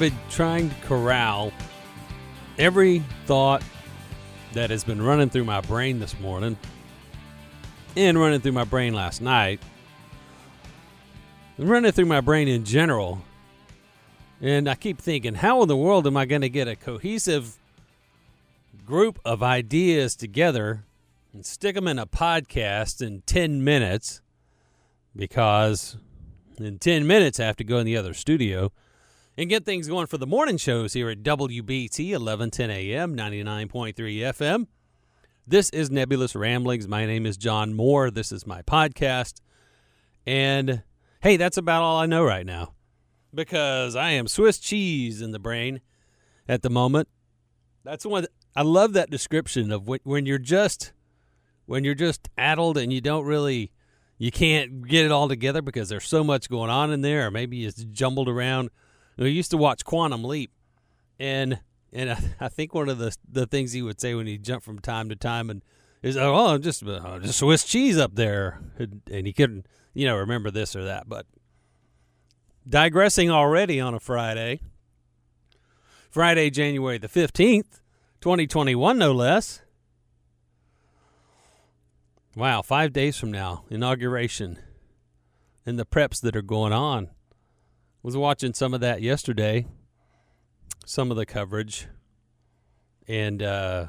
I've been trying to corral every thought that has been running through my brain this morning and running through my brain last night, running through my brain in general. And I keep thinking, how in the world am I going to get a cohesive group of ideas together and stick them in a podcast in 10 minutes? Because in 10 minutes, I have to go in the other studio and get things going for the morning shows here at WBT 1110 AM 99.3 FM. This is Nebulous Ramblings. My name is John Moore. This is my podcast. And hey, that's about all I know right now because I am Swiss cheese in the brain at the moment. That's one I love that description of when, you're just when you're just addled and you don't really you can't get it all together because there's so much going on in there or maybe it's jumbled around. We used to watch Quantum Leap and and I, I, think one of the the things he would say when he jumped from time to time and is oh just uh, just Swiss cheese up there and, and he couldn't you know remember this or that but digressing already on a Friday. Friday January the 15th 2021 no less. Wow 5 days from now inauguration and the preps that are going on was watching some of that yesterday some of the coverage, and uh,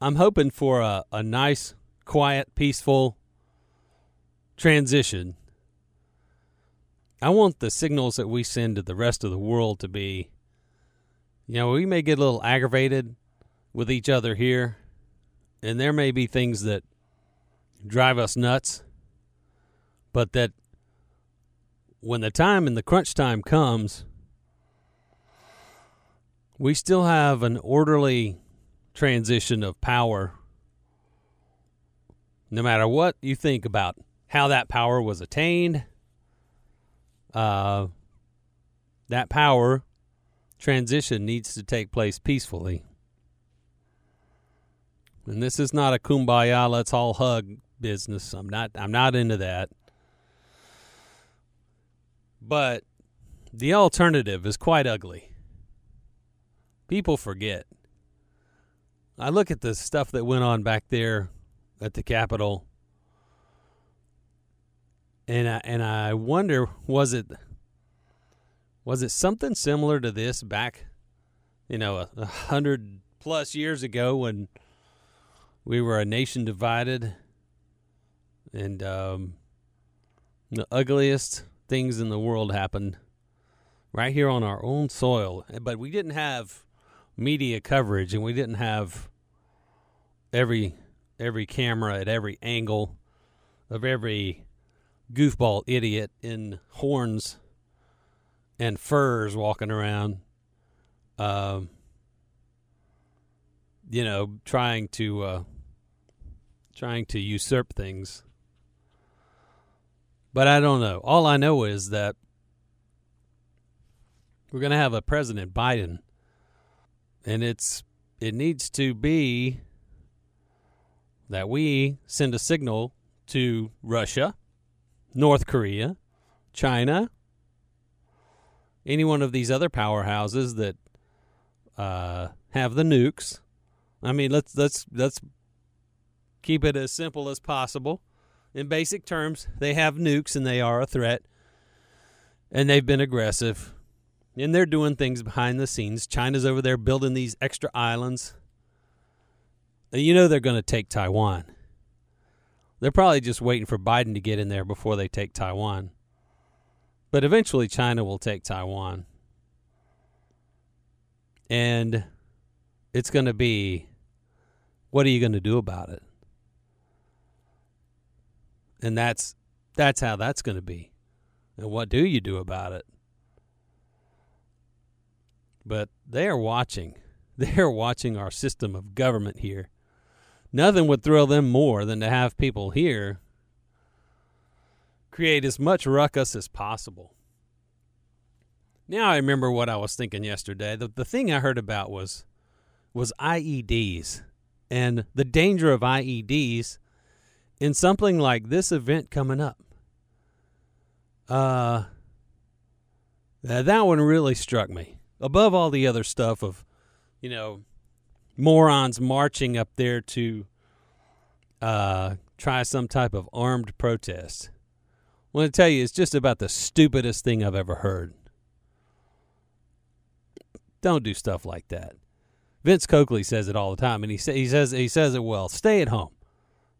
I'm hoping for a, a nice, quiet, peaceful transition. I want the signals that we send to the rest of the world to be, you know, we may get a little aggravated with each other here, and there may be things that drive us nuts, but that when the time and the crunch time comes, we still have an orderly transition of power, no matter what you think about how that power was attained. Uh, that power transition needs to take place peacefully. And this is not a kumbaya, let's all hug business. I'm not I'm not into that. But the alternative is quite ugly people forget. I look at the stuff that went on back there at the Capitol, and I, and I wonder was it was it something similar to this back, you know, a, a hundred plus years ago when we were a nation divided, and um, the ugliest things in the world happened right here on our own soil, but we didn't have media coverage and we didn't have every every camera at every angle of every goofball idiot in horns and furs walking around um, you know trying to uh, trying to usurp things but I don't know all I know is that we're going to have a president Biden and it's it needs to be that we send a signal to Russia, North Korea, China, any one of these other powerhouses that uh, have the nukes. I mean, let's let's let's keep it as simple as possible. In basic terms, they have nukes and they are a threat, and they've been aggressive and they're doing things behind the scenes. China's over there building these extra islands. And you know they're going to take Taiwan. They're probably just waiting for Biden to get in there before they take Taiwan. But eventually, China will take Taiwan. And it's going to be what are you going to do about it? And that's that's how that's going to be. And what do you do about it? but they are watching. They are watching our system of government here. Nothing would thrill them more than to have people here create as much ruckus as possible. Now I remember what I was thinking yesterday. The, the thing I heard about was was IEDs and the danger of IEDs in something like this event coming up. Uh, that one really struck me above all the other stuff of, you know, morons marching up there to uh, try some type of armed protest. I want to tell you, it's just about the stupidest thing I've ever heard. Don't do stuff like that. Vince Coakley says it all the time, and he, he says he says it well. Stay at home.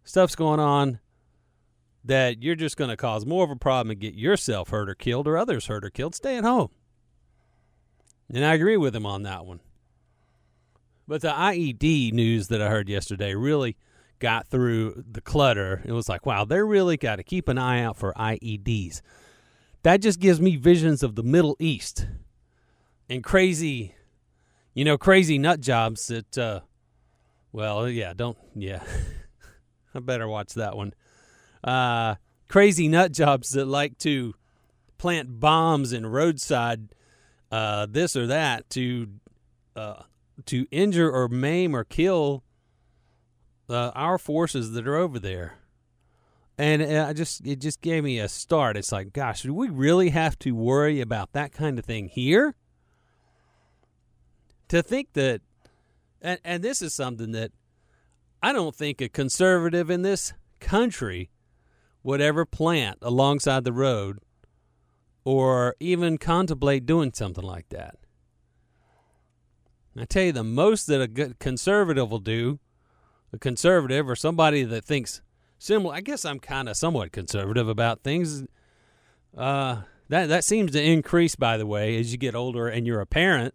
Stuff's going on that you're just going to cause more of a problem and get yourself hurt or killed or others hurt or killed. Stay at home. And I agree with him on that one. But the IED news that I heard yesterday really got through the clutter. It was like, wow, they really got to keep an eye out for IEDs. That just gives me visions of the Middle East and crazy, you know, crazy nut jobs that, uh, well, yeah, don't, yeah. I better watch that one. Uh, crazy nut jobs that like to plant bombs in roadside uh, this or that to uh, to injure or maim or kill uh, our forces that are over there. And uh, I just it just gave me a start. It's like, gosh, do we really have to worry about that kind of thing here? To think that, and and this is something that I don't think a conservative in this country would ever plant alongside the road or even contemplate doing something like that. I tell you, the most that a good conservative will do, a conservative or somebody that thinks similar, I guess I'm kind of somewhat conservative about things. Uh, that that seems to increase, by the way, as you get older and you're a parent.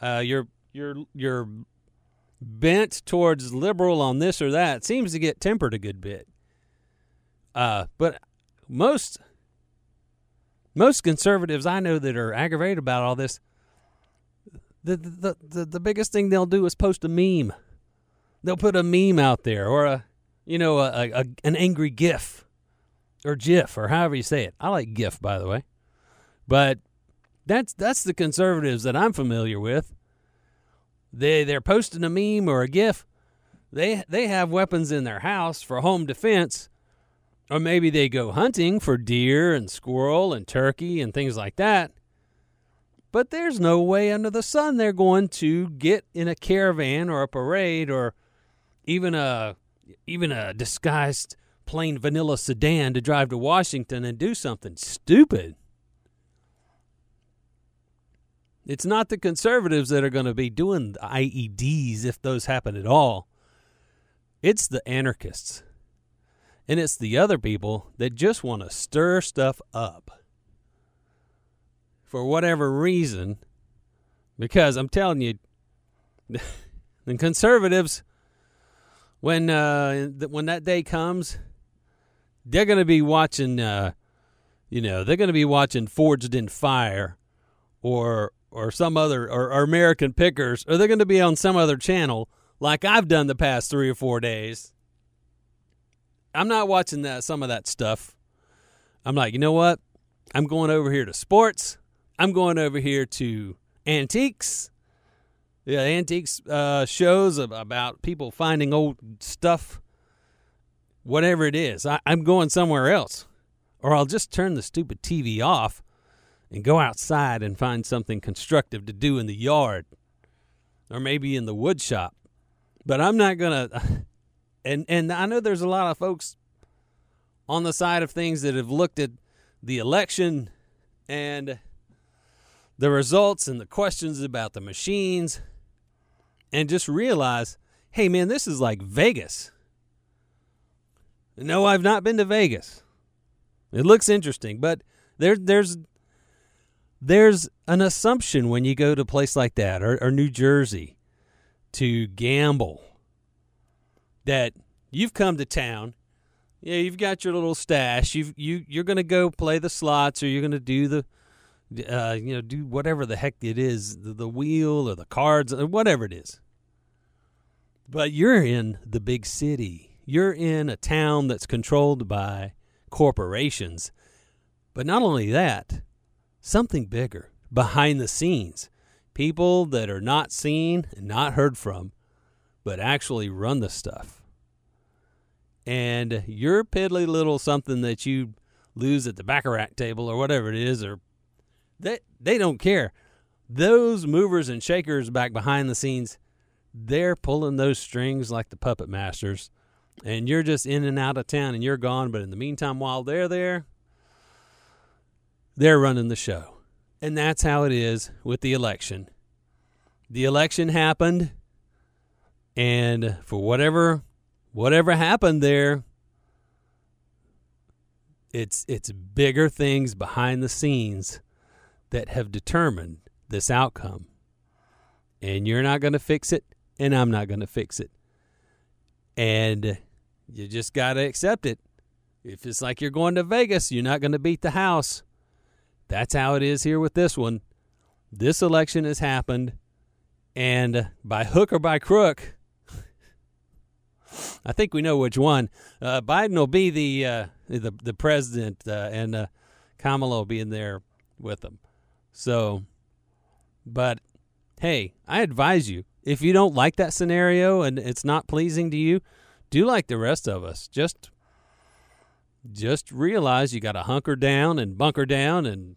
Uh, your your your bent towards liberal on this or that seems to get tempered a good bit. Uh, but most most conservatives I know that are aggravated about all this, the, the the the biggest thing they'll do is post a meme. They'll put a meme out there or a you know a, a an angry GIF or GIF or however you say it. I like GIF by the way, but that's that's the conservatives that I'm familiar with. They they're posting a meme or a GIF. They they have weapons in their house for home defense or maybe they go hunting for deer and squirrel and turkey and things like that. But there's no way under the sun they're going to get in a caravan or a parade or even a even a disguised plain vanilla sedan to drive to Washington and do something stupid. It's not the conservatives that are going to be doing IEDs if those happen at all. It's the anarchists and it's the other people that just want to stir stuff up for whatever reason. Because I'm telling you, the conservatives, when uh, when that day comes, they're going to be watching. Uh, you know, they're going to be watching Forged in Fire, or or some other or, or American Pickers, or they're going to be on some other channel like I've done the past three or four days I'm not watching that some of that stuff. I'm like, you know what? I'm going over here to sports. I'm going over here to antiques. Yeah, antiques uh, shows about people finding old stuff, whatever it is. I, I'm going somewhere else, or I'll just turn the stupid TV off and go outside and find something constructive to do in the yard, or maybe in the wood shop. But I'm not gonna. and and I know there's a lot of folks on the side of things that have looked at the election and the results and the questions about the machines and just realize, hey man, this is like Vegas. No, I've not been to Vegas. It looks interesting, but there there's there's an assumption when you go to a place like that or, or New Jersey to gamble that you've come to town. Yeah, you've got your little stash. You've you you're gonna go play the slots, or you're gonna do the, uh, you know, do whatever the heck it is, the, the wheel or the cards or whatever it is. But you're in the big city. You're in a town that's controlled by corporations. But not only that, something bigger behind the scenes. People that are not seen and not heard from but actually run the stuff. And your piddly little something that you lose at the baccarat table or whatever it is, or they they don't care. those movers and shakers back behind the scenes, they're pulling those strings like the puppet masters. And you're just in and out of town and you're gone. But in the meantime, while they're there, they're running the show. And that's how it is with the election. The election happened, and for whatever whatever happened there, it's it's bigger things behind the scenes that have determined this outcome. And you're not going to fix it, and I'm not going to fix it. And you just got to accept it. If it's like you're going to Vegas, you're not going to beat the house. That's how it is here with this one. This election has happened, and by hook or by crook, I think we know which one. Uh, Biden will be the uh, the the president, uh, and uh, Kamala will be in there with him. So, but hey, I advise you if you don't like that scenario and it's not pleasing to you, do like the rest of us. Just just realize you got to hunker down and bunker down and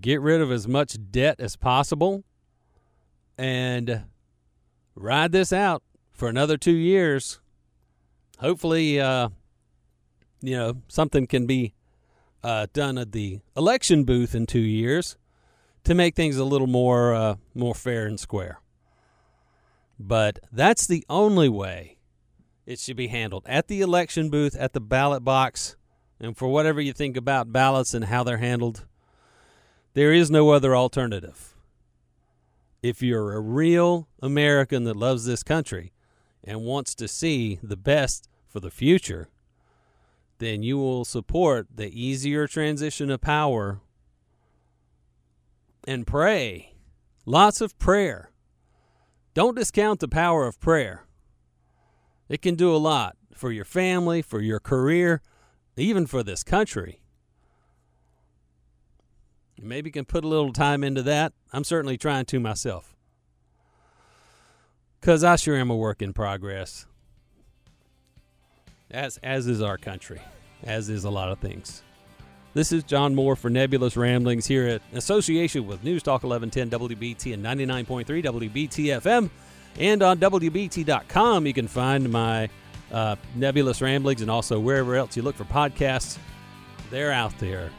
get rid of as much debt as possible and ride this out for another two years. Hopefully, uh, you know, something can be uh, done at the election booth in two years to make things a little more uh, more fair and square. But that's the only way it should be handled at the election booth, at the ballot box, and for whatever you think about ballots and how they're handled, there is no other alternative. If you're a real American that loves this country and wants to see the best for the future, then you will support the easier transition of power and pray. Lots of prayer. Don't discount the power of prayer. It can do a lot for your family, for your career, even for this country. Maybe can put a little time into that. I'm certainly trying to myself. Because I sure am a work in progress. As, as is our country, as is a lot of things. This is John Moore for Nebulous Ramblings here at association with News Talk 1110 WBT and 99.3 WBT FM. And on WBT.com, you can find my uh, Nebulous Ramblings and also wherever else you look for podcasts. They're out there.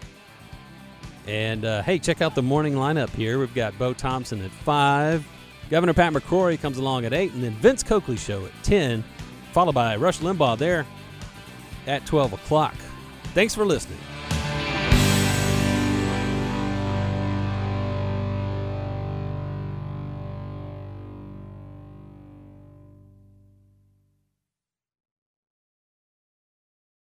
And uh, hey, check out the morning lineup here. We've got Bo Thompson at 5. Governor Pat McCrory comes along at 8. And then Vince Coakley Show at 10, followed by Rush Limbaugh there at 12 o'clock. Thanks for listening.